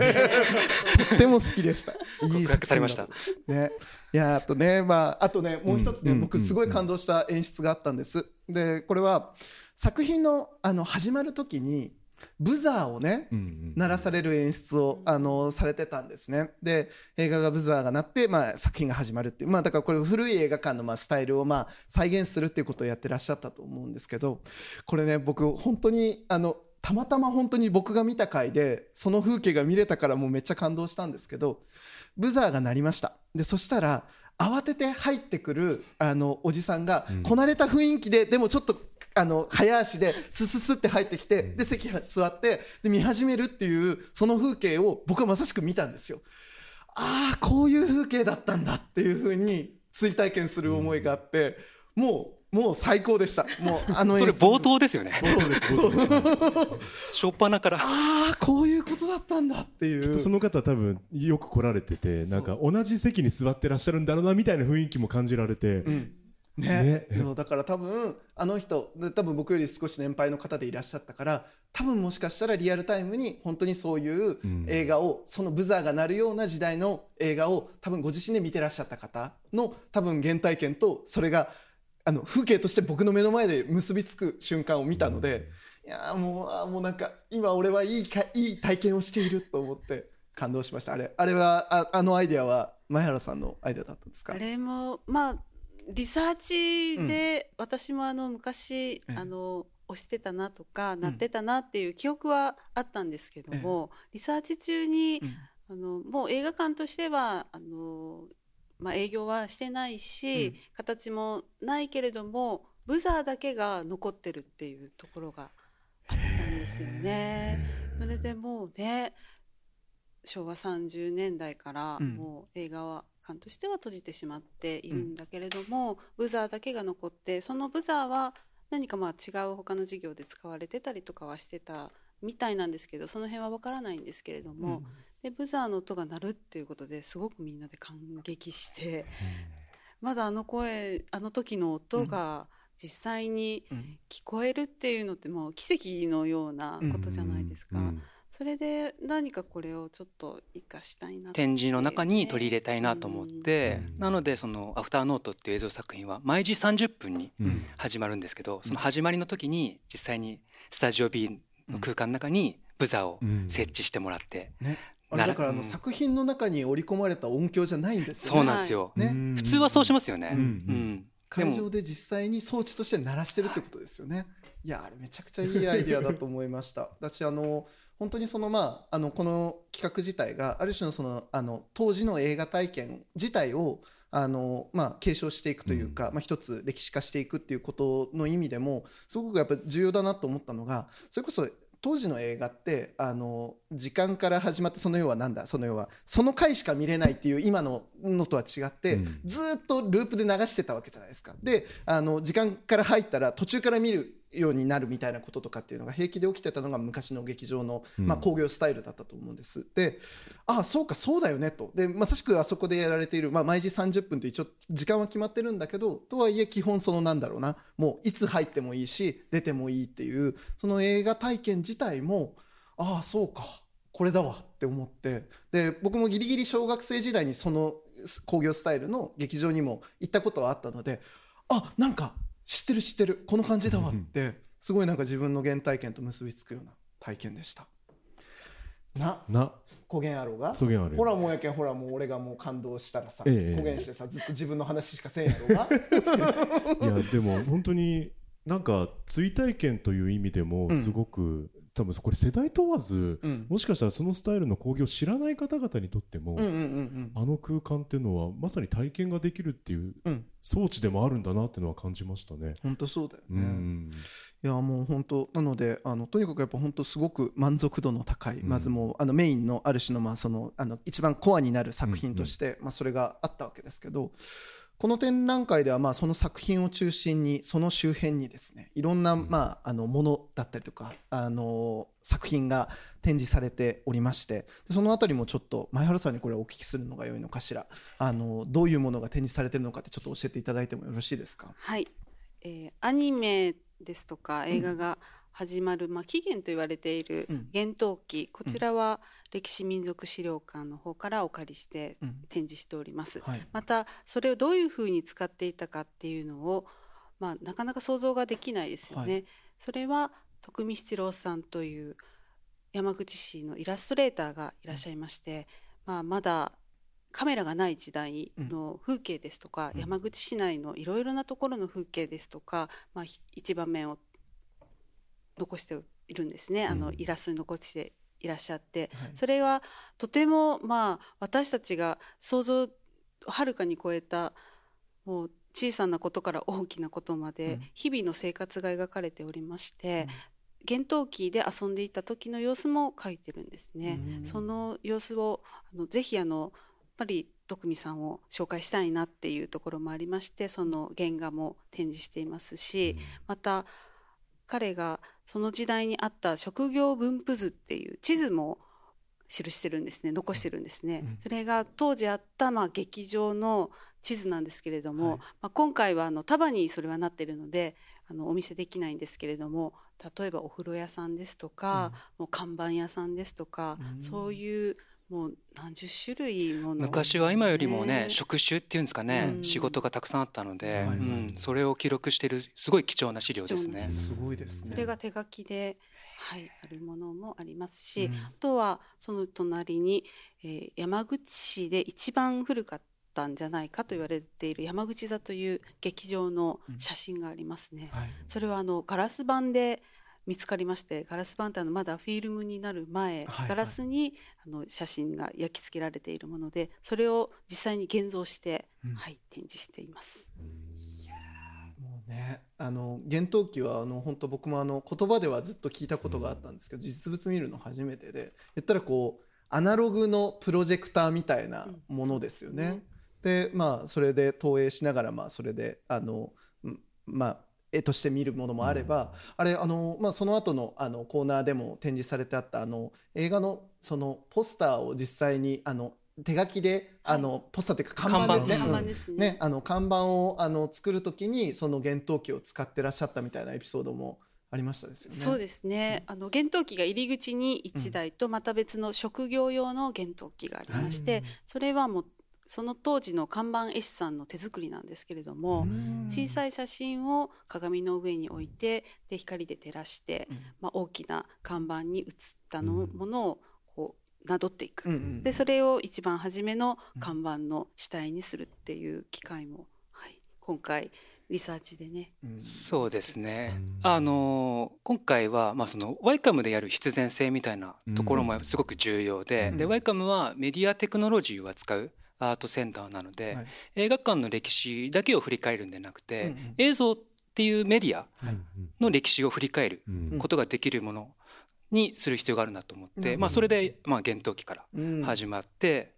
とっても好きでした。告白されました。ね、いやあとね、まあ、あとねもう一つね、うん僕すごい感動した演出があったんです。でこれは作品のあの始まる時にブザーをね鳴らされる演出をあのされてたんですね。で映画がブザーが鳴って、まあ、作品が始まるっていう、まあ、だからこれ古い映画館のまあスタイルをまあ再現するっていうことをやってらっしゃったと思うんですけどこれね僕本当にあのたまたま本当に僕が見た回でその風景が見れたからもうめっちゃ感動したんですけどブザーが鳴りました。でそしたら慌てて入ってくるあのおじさんがうん。こなれた雰囲気で、でもちょっとあの早足でスススって入ってきてで席座ってで見始めるっていうその風景を僕はまさしく見たんですよ。ああこういう風景だったんだっていう風に追体験する思いがあって、もうもう最高でした。もうあのそれ冒頭ですよね。そうです。そう初っ端から。ああこういうことだったんだっていう。その方多分よく来られててなんか同じ席に座ってらっしゃるんだろうなみたいな雰囲気も感じられて、うん。ね。ね。でもだから多分あの人で多分僕より少し年配の方でいらっしゃったから多分もしかしたらリアルタイムに本当にそういううん。映画を、そのブザーが鳴るような時代の映画を多分ご自身で見てらっしゃった方の多分原体験とそれがあの風景として僕の目の前で結びつく瞬間を見たので、いやーもうあーもうなんか今俺はいいかいい体験をしていると思って感動しました。あれあれはああのアイデアは前原さんのアイデアだったんですか？あれもまあリサーチで私もあの昔、ええ。あの押してたなとかなってたなっていう記憶はあったんですけども、リサーチ中に、うん。あのもう映画館としてはあの、まあ、営業はしてないし、うん。形もないけれどもブザーだけが残ってるっていうところがあったんですよね。それでもうね昭和30年代からうん。もう映画は館としては閉じてしまっているんだけれども、ブザーだけが残ってそのブザーは何かまあ違う他の事業で使われてたりとかはしてたみたいなんですけどその辺は分からないんですけれども、でブザーの音が鳴るっていうことですごくみんなで感激してまだあの声あの時の音が実際にうん。聞こえるっていうのってもう奇跡のようなことじゃないですか。うんそれで何かこれをちょっと生かしたいなって。展示の中に取り入れたいなと思って、うん。なのでその「アフターノート」っていう映像作品は毎時30分にうん。始まるんですけどその始まりの時に実際にスタジオ B の空間の中にブザーをうん。設置してもらって、ね、あれだからあのうん。作品の中に織り込まれた音響じゃないんですよね。そうなんですよ、ね。うん。普通はそうしますよね、ううん。ん。会場で実際に装置として鳴らしてるってことですよね。いやあれめちゃくちゃいいアイデアだと思いました。私あの本当にそのまああのこの企画自体がある種のそのあの当時の映画体験自体をあのまあ、継承していくというか、うん、まあ、一つ歴史化していくっていうことの意味でもすごくやっぱ重要だなと思ったのがそれこそ当時の映画ってあの時間から始まってその要はなんだその要はその回しか見れないっていう今ののとは違って、うん、ずっとループで流してたわけじゃないですか。であの時間から入ったら途中から見るようになるみたいなこととかっていうのが平気で起きてたのが昔の劇場の、まあ、興行スタイルだったと思うんです。でああそうかそうだよねと。でまさしくあそこでやられている、まあ、毎時30分って一応時間は決まってるんだけどとはいえ基本そのなんだろうな。もういつ入ってもいいし出てもいいっていうその映画体験自体もああそうかこれだわって思って。で僕もギリギリ小学生時代にその興行スタイルの劇場にも行ったことはあったのであなんか知ってる知ってる。この感じだわってすごいなんか自分の原体験と結びつくような体験でした。な。な。古言あろうが。ほらもうやけんほらもう俺がもう感動したらさ、ええ、古言してさずっと自分の話しかせんやろうが。いやでも本当になんか追体験という意味でもすごく多分これ世代問わず、うん、もしかしたらそのスタイルの興行を知らない方々にとっても、あの空間っていうのはまさに体験ができるっていう装置でもあるんだなっていうのは感じましたね。本当そうだよね、うん、いやもう本当なのであのとにかくやっぱ本当すごく満足度の高い、まずもうあのメインのある種のまあそのあの一番コアになる作品として、まあ、それがあったわけですけど。この展覧会ではまあその作品を中心にその周辺にですねいろんなまああのものだったりとかあの作品が展示されておりましてそのあたりもちょっと前原さんにこれお聞きするのが良いのかしら。あのどういうものが展示されているのかってちょっと教えていただいてもよろしいですか？はい、えー、アニメですとか映画が始まる、うん、まあ、起源と言われている厳冬期、こちらは、うん歴史民族資料館の方からお借りして展示しております、うんはい、またそれをどういうふうに使っていたかっていうのを、まあ、なかなか想像ができないですよね、はい、それは徳見七郎さんという山口市のイラストレーターがいらっしゃいまして、まあ、まだカメラがない時代の風景ですとか、うん、山口市内のいろいろなところの風景ですとか、まあ、一場面を残しているんですね、あのイラストに残していらっしゃって、はい、それはとてもまあ私たちが想像をはるかに超えたもう小さなことから大きなことまで日々の生活が描かれておりまして、うん、厳冬期で遊んでいた時の様子も描いてるんですね。うん、その様子をあのぜひあのやっぱり徳見さんを紹介したいなっていうところもありましてその原画も展示していますし、うん、また彼がその時代にあった職業分布図っていう地図も記してるんですね。残してるんですね、うん、それが当時あったまあ劇場の地図なんですけれども、はい、まあ、今回はあの束にそれはなってるのであのお見せできないんですけれども例えばお風呂屋さんですとか、うん、もう看板屋さんですとか、うん、そういうもう何十種類もの。昔は今よりもね、職種っていうんですかね、うん、仕事がたくさんあったので、うん、それを記録しているすごい貴重な資料ですね。すごいですね。それが手書きで、はい、あるものもありますし、うん、あとはその隣に、えー、山口市で一番古かったんじゃないかと言われている山口座という劇場の写真がありますね。はい、それはあのガラス板で見つかりましてガラス板ってのまだフィルムになる前、はいはい、ガラスにあの写真が焼き付けられているものでそれを実際に現像して、うん、はい、展示しています。もうね、あの厳冬期はあの本当僕もあの言葉ではずっと聞いたことがあったんですけど、うん、実物見るの初めてで言ったらこうアナログのプロジェクターみたいなものですよね。うん、でまあそれで投影しながらまあそれであのまあ絵として見るものもあれば、うん、あれあの、まあ、その後のあのコーナーでも展示されてあったあの映画のそのポスターを実際にあの手書きであのポスターというか看板ですね。看板ですね。ねあの看板をあの作るときにその厳冬期を使ってらっしゃったみたいなエピソードもありましたですよね。そうですね。うん、あの厳冬期が入り口に一台とまた別の職業用の厳冬期がありまして、うん、それはもうその当時の看板絵師さんの手作りなんですけれども小さい写真を鏡の上に置いてで光で照らして、うん、まあ、大きな看板に写ったの、ものをこうなどっていく、うんうん、でそれを一番初めの看板の主体にするっていう機会も、はい、今回リサーチでね。そうですね。あの今回はまあそのワイカムでやる必然性みたいなところもすごく重要で、でワイカムはメディアテクノロジーを扱うアートセンターなので、はい、映画館の歴史だけを振り返るんでなくて、うんうん、映像っていうメディアの歴史を振り返ることができるものにする必要があるなと思って、うん、まあ、それでまあ厳冬期から始まって、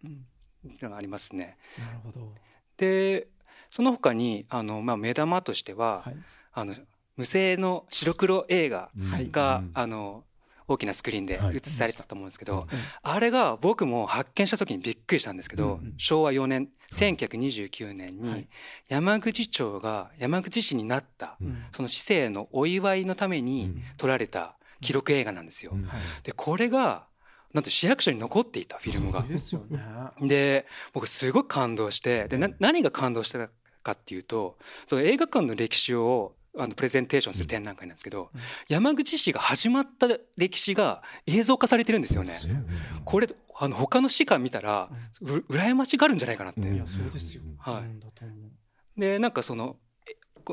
うん、ありますね。なるほど。でその他にあの、まあ、目玉としては、はい、あの無声の白黒映画が、はい、あの大きなスクリーンで映されたと思うんですけど、はい、あれが僕も発見した時にびっくりしたんですけど、うん、昭和4年1929年に山口町が山口市になったその市政のお祝いのために撮られた記録映画なんですよ。でこれがなんと市役所に残っていたフィルムが。で僕すごく感動してで何が感動したかっていうとその映画館の歴史をあのプレゼンテーションする展覧会なんですけど、うん、山口市が始まった歴史が映像化されてるんですよね。これあの他の市から見たら、うん、羨ましがあるんじゃないかなって。いやそうですよ。はい。でなんかその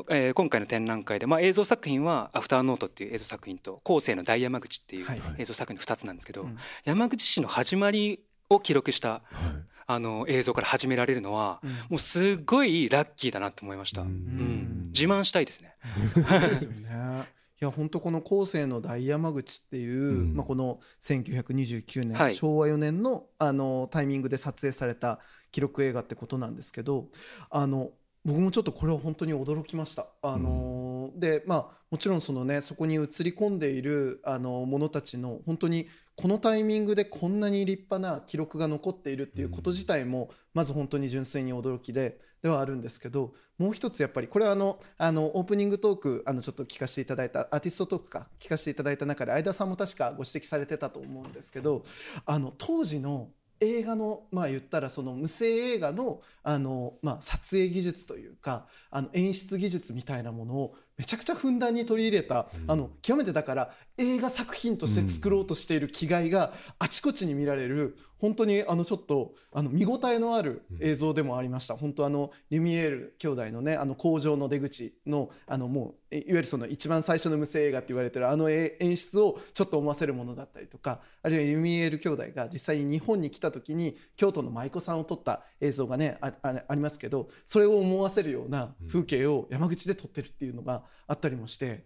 えー、今回の展覧会で、まあ、映像作品は「アフターノート」っていう映像作品と「後世の大山口」っていう映像作品の2つなんですけど、山口市の始まりを記録した、はい、あの映像から始められるのは、うん、もうすごいラッキーだなと思いました、うん、うん、自慢したいですね。ですよね。いや本当この後世の大山口っていう、うん、まあ、この1929年、はい、昭和4年のあのタイミングで撮影された記録映画ってことなんですけどあの僕もちょっとこれは本当に驚きました。あのー、でまあもちろんそのねそこに映り込んでいるあの者たちの本当にこのタイミングでこんなに立派な記録が残っているっていうこと自体もまず本当に純粋に驚きでではあるんですけどもう一つやっぱりこれはあのあのオープニングトークあのちょっと聞かせていただいたアーティストトークか聞かせていただいた中で相田さんも確かご指摘されてたと思うんですけどあの当時の映画のまあ言ったらその無声映画のあの、まあ、撮影技術というかあの演出技術みたいなものをめちゃくちゃふんだんに取り入れた、うん、あの極めてだから映画作品として作ろうとしている気概があちこちに見られる本当にあのちょっとあの見応えのある映像でもありました、うん、本当あのリュミエール兄弟のねあの工場の出口のあのもういわゆるその一番最初の無声映画って言われてるあの演出をちょっと思わせるものだったりとかあるいはリュミエール兄弟が実際に日本に来た時に京都の舞妓さんを撮った映像がねあありますけどそれを思わせるような風景を山口で撮ってるっていうのがあったりもして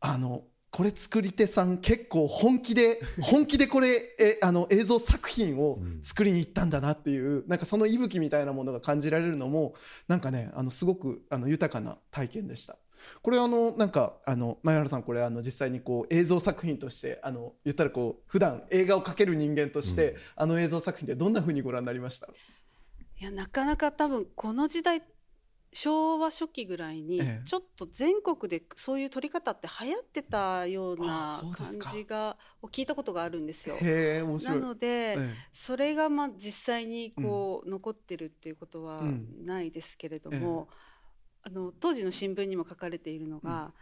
あのこれ作り手さん結構本気で 本気でこれえあの映像作品を作りに行ったんだなっていう、なんかその息吹みたいなものが感じられるのもなんかねあのすごくあの豊かな体験でした。これあのなんかあの前原さんこれあの実際にこう映像作品としてあの言ったらこう普段映画を描ける人間として、あの映像作品でどんなふうにご覧になりました？いやなかなか多分この時代昭和初期ぐらいにちょっと全国でそういう撮り方って流行ってたような感じがを聞いたことがあるんですよ。なので、それがまあ実際にこう残ってるっていうことはないですけれども、あの当時の新聞にも書かれているのが、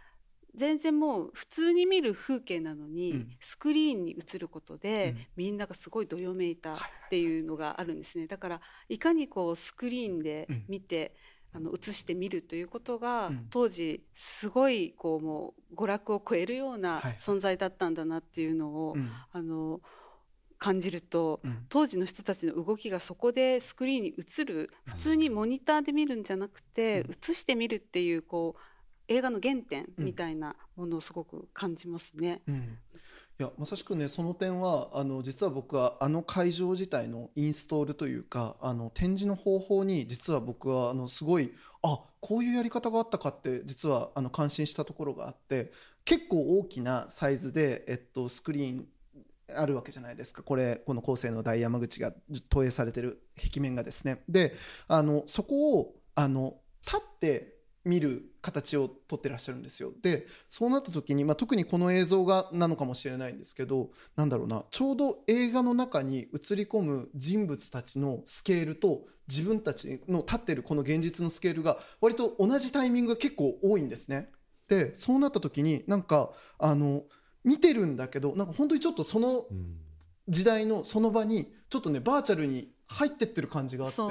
全然もう普通に見る風景なのに、スクリーンに映ることで、みんながすごいどよめいたっていうのがあるんですね。だからいかにこうスクリーンで見て、あの映してみるということが、当時すごいこうもう娯楽を超えるような存在だったんだなっていうのを、あの感じると、当時の人たちの動きがそこでスクリーンに映る普通にモニターで見るんじゃなくて、映してみるっていうこう映画の原点みたいなものをすごく感じますね。いやまさしくねその点はあの実は僕はあの会場自体のインストールというかあの展示の方法に実は僕はあのすごいあこういうやり方があったかって実はあの感心したところがあって結構大きなサイズで、えっと、スクリーンあるわけじゃないですか。これこの後世の大山口が投影されてる壁面がですね。であのそこをあの立って見る形をとってらっしゃるんですよでそうなった時に、まあ、特にこの映像がなのかもしれないんですけどなんだろうなちょうど映画の中に映り込む人物たちのスケールと自分たちの立ってるこの現実のスケールが割と同じタイミングが結構多いんですね。でそうなった時になんかあの見てるんだけどなんか本当にちょっとその時代のその場にちょっとねバーチャルに入ってってる感じがあって、ね、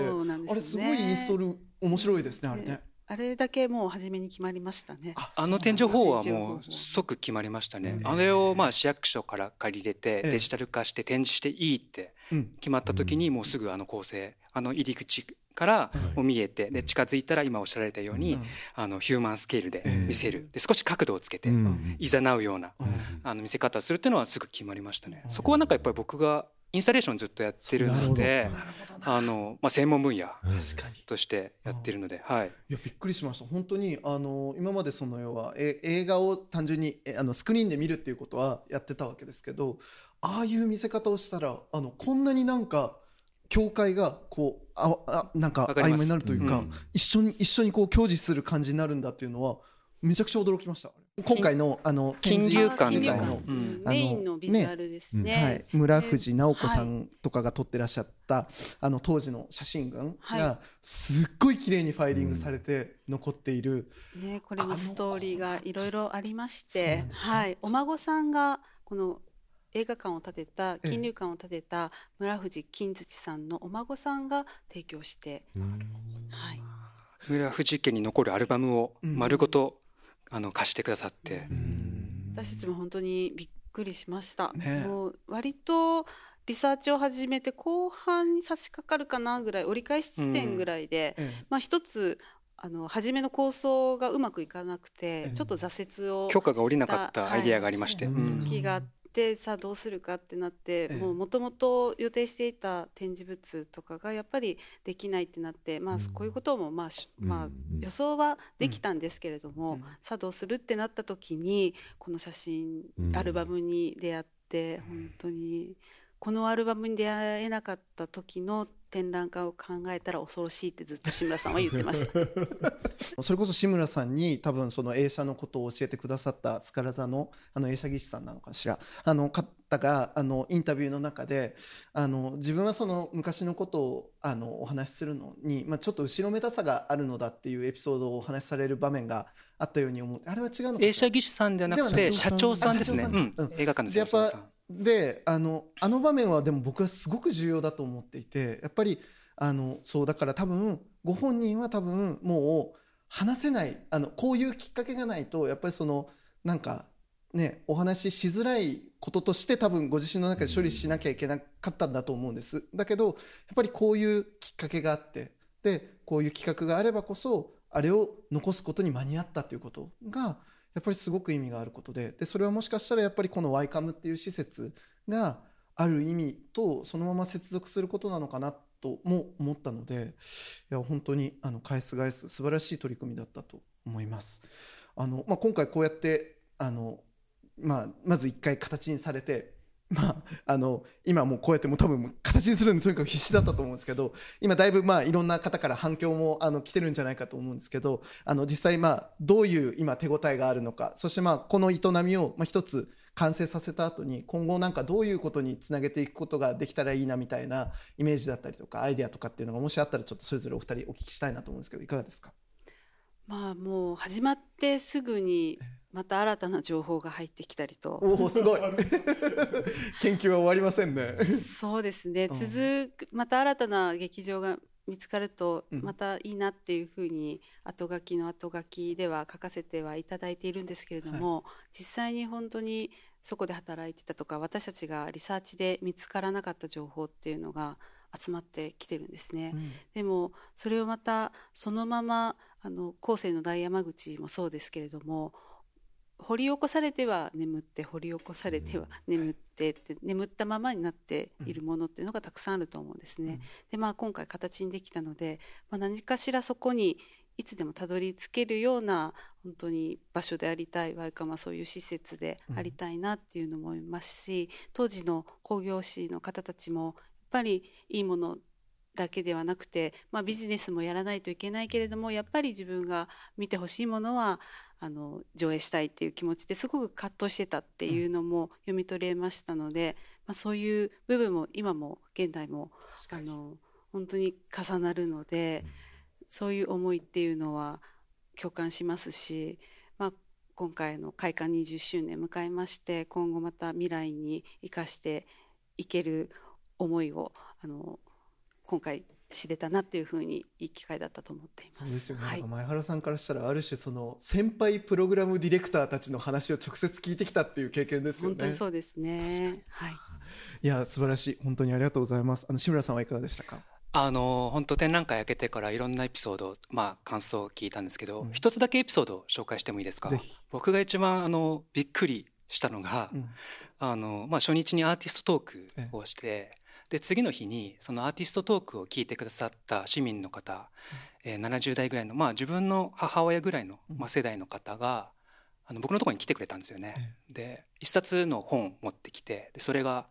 あれすごいインストール面白いですねあれね。あれだけもう初めに決まりましたね。あの展示法はもう即決まりましたね。あれをまあ市役所から借り入れてデジタル化して展示していいって決まった時にもうすぐあの構成あの入り口からも見えてで近づいたら今おっしゃられたようにあのヒューマンスケールで見せる。で少し角度をつけていざなうようなあの見せ方をするっていうのはすぐ決まりましたね。そこはなんかやっぱり僕がインスタレーションずっとやってるのであの、まあ、専門分野としてやってるので、はい、いやびっくりしました。本当にあの今までその要はえ映画を単純にあのスクリーンで見るっていうことはやってたわけですけどああいう見せ方をしたらあのこんなになんか境界がこうああなんか曖昧になるというか、うん、一緒に一緒にこう享受する感じになるんだっていうのはめちゃくちゃ驚きました。今回のあの金龍館自体の、メインのビジュアルですね。ね。はい、村藤直子さんとかが撮ってらっしゃった、はい、あの当時の写真群がすっごい綺麗にファイリングされて残っている。ねこれのストーリーがいろいろありまして、はい、お孫さんがこの映画館を建てた金龍館を建てた村藤金槌さんのお孫さんが提供して、はい、村藤家に残るアルバムを丸ごと、あの貸してくださって、私たちも本当にびっくりしました、ね、もう割とリサーチを始めて後半に差し掛かるかなぐらい折り返し地点ぐらいで、うん、まあ一つあの初めの構想がうまくいかなくて、ちょっと挫折を許可が下りなかったアイデアがありまして、はい、時があってさあどうするかってなって、もともと予定していた展示物とかがやっぱりできないってなって、まあ、こういうことも、まあまあ、予想はできたんですけれども、さあどうするってなった時にこの写真アルバムに出会って本当にこのアルバムに出会えなかった時の展覧会を考えたら恐ろしいってずっと志村さんは言ってました それこそ志村さんに多分その映写のことを教えてくださったスカラ座のあの映写技師さんなのかしら。あの方があのインタビューの中であの自分はその昔のことをあのお話しするのに、まあ、ちょっと後ろめたさがあるのだっていうエピソードをお話しされる場面があったように思う。あれは違うの映写技師さんではなくて社長さんですね、うん、映画館の社長さんであのあの場面はでも僕はすごく重要だと思っていてやっぱりあのそうだから多分ご本人は多分もう話せないあのこういうきっかけがないとやっぱりそのなんかねお話ししづらいこととして多分ご自身の中で処理しなきゃいけなかったんだと思うんです。だけどやっぱりこういうきっかけがあってでこういう企画があればこそあれを残すことに間に合ったということがやっぱりすごく意味があることででそれはもしかしたらやっぱりこのワイカムっていう施設がある意味とそのまま接続することなのかなとも思ったのでいや本当にあの返す返す素晴らしい取り組みだったと思います。あのまあ、今回こうやってあの、まあ、まず一回形にされてまあ、あの今もうこうやっても多分形にするのにとにかく必死だったと思うんですけど今だいぶまあいろんな方から反響もあの来てるんじゃないかと思うんですけどあの実際まあどういう今手応えがあるのかそしてまあこの営みをまあ一つ完成させた後に今後なんかどういうことにつなげていくことができたらいいなみたいなイメージだったりとかアイデアとかっていうのがもしあったらちょっとそれぞれお二人お聞きしたいなと思うんですけどいかがですか？まあもう始まってすぐにまた新たな情報が入ってきたりと。おおすごい。研究は終わりませんね。そうですね、続くまた新たな劇場が見つかるとまたいいなっていうふうに後書きの後書きでは書かせてはいただいているんですけれども、はい、実際に本当にそこで働いてたとか私たちがリサーチで見つからなかった情報っていうのが集まってきてるんですね。うん、でもそれをまたそのままあの後世の大山口もそうですけれども掘り起こされては眠って掘り起こされては眠ってって眠ったままになっているものっていうのがたくさんあると思うんですね。でまあ今回形にできたので、まあ、何かしらそこにいつでもたどり着けるような本当に場所でありたいワイカマそういう施設でありたいなっていうのも思いますし当時の工業士の方たちもやっぱりいいものだけではなくて、まあ、ビジネスもやらないといけないけれどもやっぱり自分が見てほしいものはあの上映したいっていう気持ちですごく葛藤してたっていうのも読み取れましたので、まあ、そういう部分も今も現代もあの本当に重なるので、そういう思いっていうのは共感しますし、まあ、今回の開館20周年迎えまして今後また未来に生かしていける思いをあの今回知れたなっていうふうにいい機会だったと思っています。そうですよね、はい、前原さんからしたらある種その先輩プログラムディレクターたちの話を直接聞いてきたっていう経験ですよね。本当にそうですね。はい。いや素晴らしい本当にありがとうございます。あの志村さんはいかがでしたか？あの本当展覧会開けてからいろんなエピソードまあ感想を聞いたんですけど、うん、一つだけエピソードを紹介してもいいですか？僕が一番あのびっくりしたのが、うん、あのまあ初日にアーティストトークをして。で次の日にそのアーティストトークを聞いてくださった市民の方、うん、えー、70代ぐらいのまあ自分の母親ぐらいの、まあ、世代の方があの僕のところに来てくれたんですよね。うん、で一冊の本を持ってきてでそれが、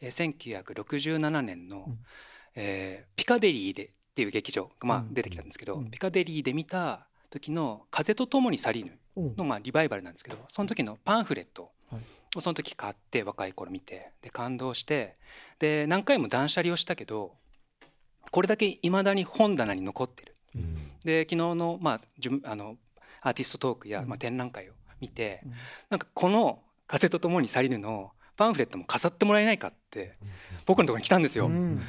えー、1967年の、うん、えー、ピカデリーでっていう劇場が、まあ、出てきたんですけど、ピカデリーで見た時の「風と共に去りぬ」の、まあ、リバイバルなんですけどその時のパンフレットをその時買って若い頃見てで感動してで何回も断捨離をしたけどこれだけいまだに本棚に残ってる。うん、で昨日の,、まあ、あのアーティストトークや、まあ、展覧会を見て、うん、なんかこの「風と共に去りぬ」のパンフレットも飾ってもらえないかって僕のところに来たんですよ。うん、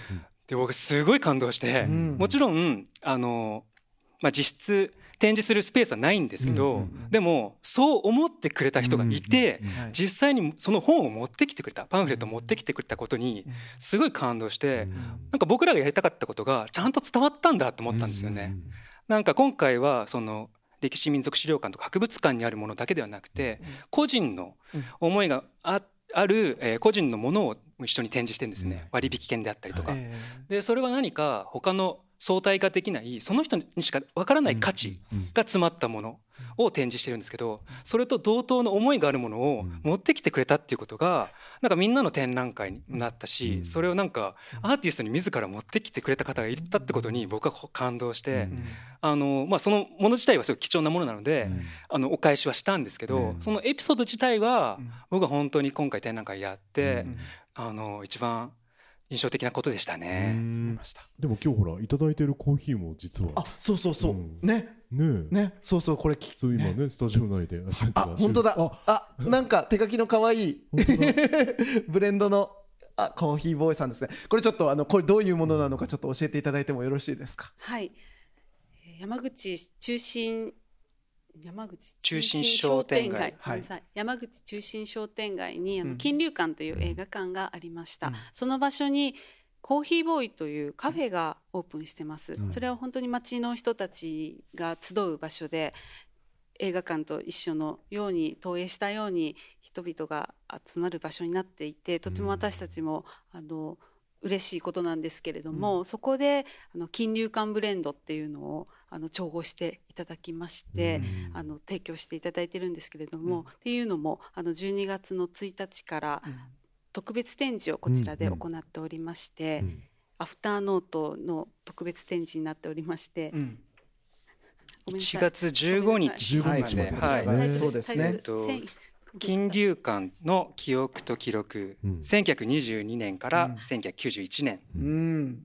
で僕すごい感動して、もちろんあの、まあ、実質展示するスペースはないんですけど、でもそう思ってくれた人がいて、実際にその本を持ってきてくれたパンフレットを持ってきてくれたことにすごい感動して、なんか僕らがやりたかったことがちゃんと伝わったんだと思ったんですよね。なんか今回はその歴史民族資料館とか博物館にあるものだけではなくて個人の思いがあある、え個人のものを一緒に展示してるんですね。割引券であったりとか。でそれは何か他の相対化できないその人にしかわからない価値が詰まったものを展示してるんですけどそれと同等の思いがあるものを持ってきてくれたっていうことがなんかみんなの展覧会になったしそれをなんかアーティストに自ら持ってきてくれた方がいたってことに僕は感動してあのまあそのもの自体はすごい貴重なものなのであのお返しはしたんですけどそのエピソード自体は僕は本当に今回展覧会やってあの一番印象的なことでしたね。でも今日ほらいただいてるコーヒーも実は。あそうそうそう、うん、ね。ね。ね。そうそうこれそう今ね、ね、スタジオ内で。あ本当だ。あ。なんか手書きの可愛い。ブレンドのあコーヒーボーイさんですね。これちょっとあのこれどういうものなのかちょっと教えていただいてもよろしいですか？はい。山口中心山口中心商店街、はい、山口中心商店街にあの金龍館という映画館がありました、うん、その場所にコーヒーボーイというカフェがオープンしてます、うん、それは本当に町の人たちが集う場所で映画館と一緒のように投影したように人々が集まる場所になっていてとても私たちも、あの嬉しいことなんですけれども、うん、そこであの金龍館ブレンドっていうのをあの調合していただきまして、うん、あの提供していただいてるんですけれども、うん、っていうのもあの12月の1日から特別展示をこちらで行っておりまして、アフターノートの特別展示になっておりまして。1月15日まで、はい、はい、そうですね。金龍館の記憶と記録、うん、1922年から1991年、うん、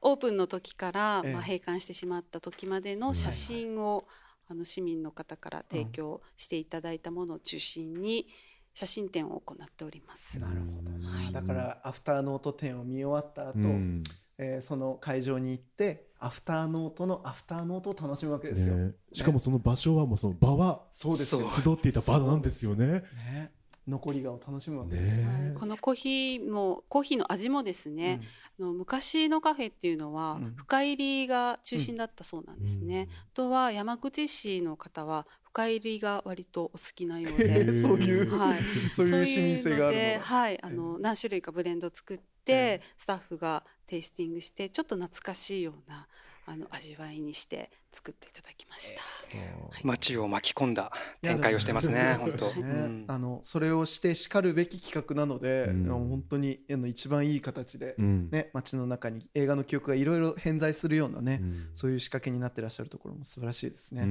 オープンの時から、まあ、閉館してしまった時までの写真を、あの市民の方から提供していただいたものを中心に写真展を行っております。なるほど、はい、だからアフターノート展を見終わった後、うん、えー、その会場に行ってアフターノートのアフターノートを楽しむわけですよ、ね、しかもその場所はもうその場はそうです集っていた場なんですよね。ね。残りがを楽しむわけです、ね、このコーヒーもコーヒーの味もですね、うん、の昔のカフェっていうのは深入りが中心だったそうなんですね、うん、あとは山口市の方は深入りが割とお好きなようで。そういう、はい、そういう市民性が。あるのはい。あの何種類かブレンド作って、スタッフがテイスティングしてちょっと懐かしいようなあの味わいにして作っていただきました。えー、街を巻き込んだ展開をしてますね。本当、ね。あのそれをしてしかるべき企画なので、うん、本当にあの一番いい形で、うん、ね街の中に映画の記憶がいろいろ偏在するようなね、うん、そういう仕掛けになってらっしゃるところも素晴らしいですね。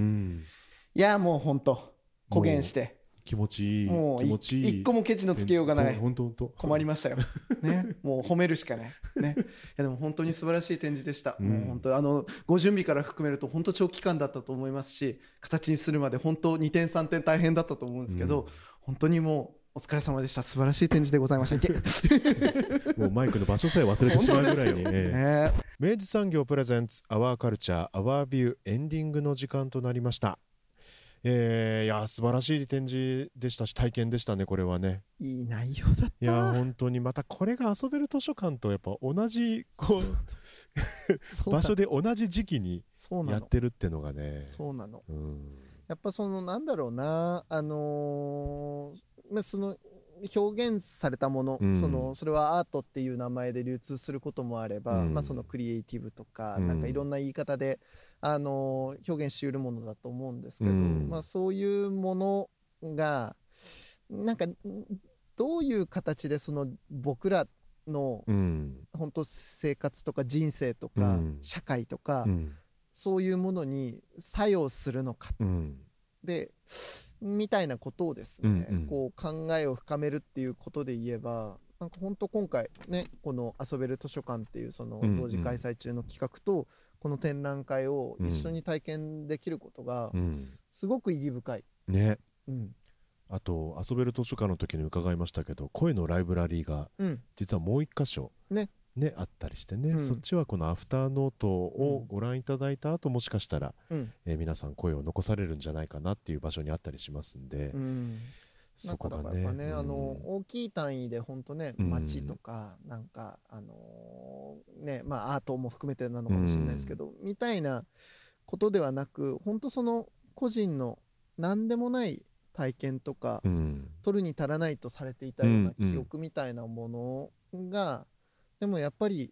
いやもう本当公言して気持ちいいもう一個もケチのつけようがない。本当本当。困りましたよ。ね。もう褒めるしかない。ね。いやでも本当に素晴らしい展示でした、うん、もう本当あのご準備から含めると本当長期間だったと思いますし形にするまで本当2点3点大変だったと思うんですけど、うん、本当にもうお疲れ様でした。素晴らしい展示でございました。もうマイクの場所さえ忘れてしまうぐらいに、えええ明治産業プレゼンツアワーカルチャーアワービューエンディングの時間となりましたえー、いや素晴らしい展示でしたし体験でしたねこれはね。ーいい内容だった。いや本当にまたこれが遊べる図書館とやっぱ同じこう 場所で同じ時期にやってるってのがね。そうなの。うん。やっぱそのなんだろうなあのーまあその表現されたもの、うん。そのそれはアートっていう名前で流通することもあれば、うん。まあ、そのクリエイティブとか、うん。なんかいろんな言い方で、あのー表現しうるものだと思うんですけど、うん。まあ、そういうものがなんかんどういう形でその僕らのうん。本当生活とか人生とか、うん。社会とか、うん。そういうものに作用するのかうん。でみたいなことをですね、うんうん。こう考えを深めるっていうことで言えばなんか本当今回ねこの「遊べる図書館」っていうその同時開催中の企画とこの展覧会を一緒に体験できることがうん。すごく意義深い。ね。うん。あと遊べる図書館の時に伺いましたけど声のライブラリーがうん。実はもう一箇所ね。あったりしてね、うん。そっちはこのアフターノートをご覧いただいた後もしかしたら、うん。えー皆さん声を残されるんじゃないかなっていう場所にあったりしますんで、うんなそんかだからやっぱね、うん。あの大きい単位で本当ねうん。街とか、なんかあのーねまあアートも含めてなのかもしれないですけど、みたいなことではなく本当その個人の何でもない体験とか、うん。取るに足らないとされていたような記憶みたいなものが、でもやっぱり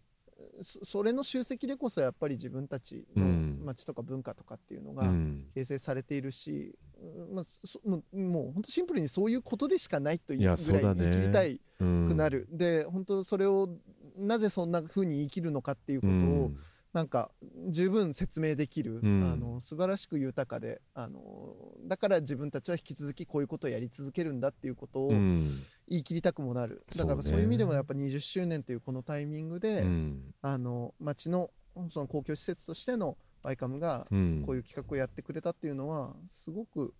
そそれの集積でこそやっぱり自分たちのうん。街とか文化とかっていうのうがん。形成されているし、うんまあ、そもうもう本当シンプルにそういうことでしかないというぐらいそうだね。生きりたいうんくなる、で本当それをなぜそんな風に生きるのかっていうことを、うん。なんか十分説明できる、うん。あの素晴らしく豊かであのだから自分たちは引き続きこういうことをやり続けるんだっていうことをうん言い切りたくもなる、だからそういう意味でもやっぱ20周年というこのタイミングで、うん。あの町のその公共施設としてのバイカムがうん。こういう企画をやってくれたっていうのはすごく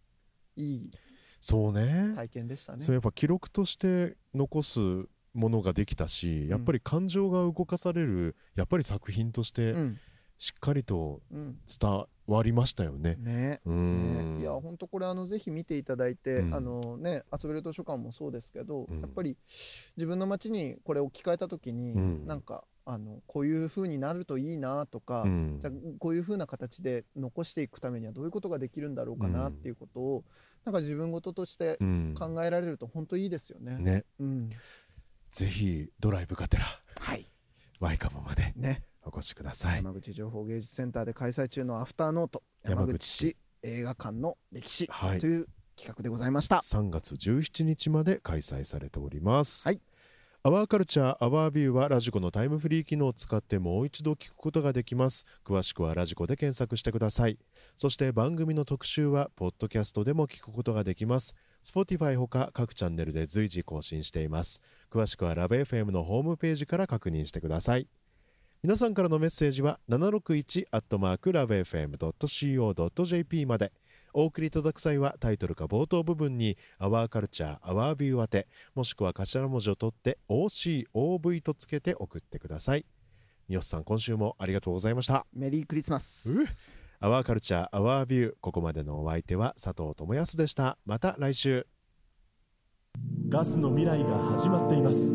いいそうね。体験でしたね。そうやっぱ記録として残すものができたし、やっぱり感情が動かされるやっぱり作品としてうん。しっかりとうん。伝わりましたよね。ね。うん。ね、いや本当これあのぜひ見ていただいて、うん。あのね遊べる図書館もそうですけど、うん。やっぱり自分の街にこれ置き換えた時に、うん。なんかあのこういう風になるといいなとか、うん。じゃあこういう風な形で残していくためにはどういうことができるんだろうかなっていうことを、なんか自分事としてうん。考えられると本当いいですよね。ね。うん、ぜひドライブがてら。はい。ワイカしください。山口情報芸術センターで開催中のアフターノート山口市映画館の歴史はいという企画でございました。3月17日まで開催されております。はいアワーカルチャーアワービューはラジコのタイムフリー機能を使ってもう一度聞くことができます。詳しくはラジコで検索してください。そして番組の特集はポッドキャストでも聞くことができます。Spotify ほか各チャンネルで随時更新しています。詳しくはラブ f m のホームページから確認してください。皆さんからのメッセージは761アットマークラブ FM.co.jp まで。お送りいただく際はタイトルか冒頭部分に「アワーカルチャーアワービュー宛てもしくは頭文字を取って OCOV とつけて送ってください。三好さん今週もありがとうございました。メリークリスマス。うアワーカルチャーアワービューここまでのお相手は佐藤智康でした。また来週。ガスの未来が始まっています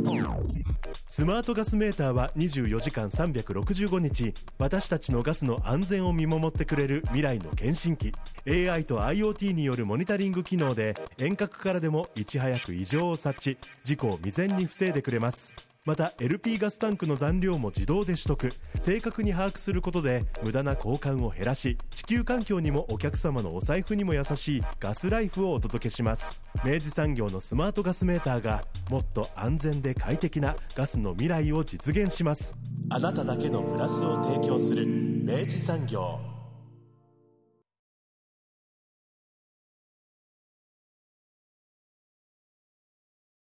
スマートガスメーターは24時間365日私たちのガスの安全を見守ってくれる未来の検診機 AI と IoT によるモニタリング機能で遠隔からでもいち早く異常を察知事故を未然に防いでくれます。また LP ガスタンクの残量も自動で取得。正確に把握することで無駄な交換を減らし地球環境にもお客様のお財布にも優しいガスライフをお届けします。明治産業のスマートガスメーターがもっと安全で快適なガスの未来を実現します。あなただけのプラスを提供する明治産業。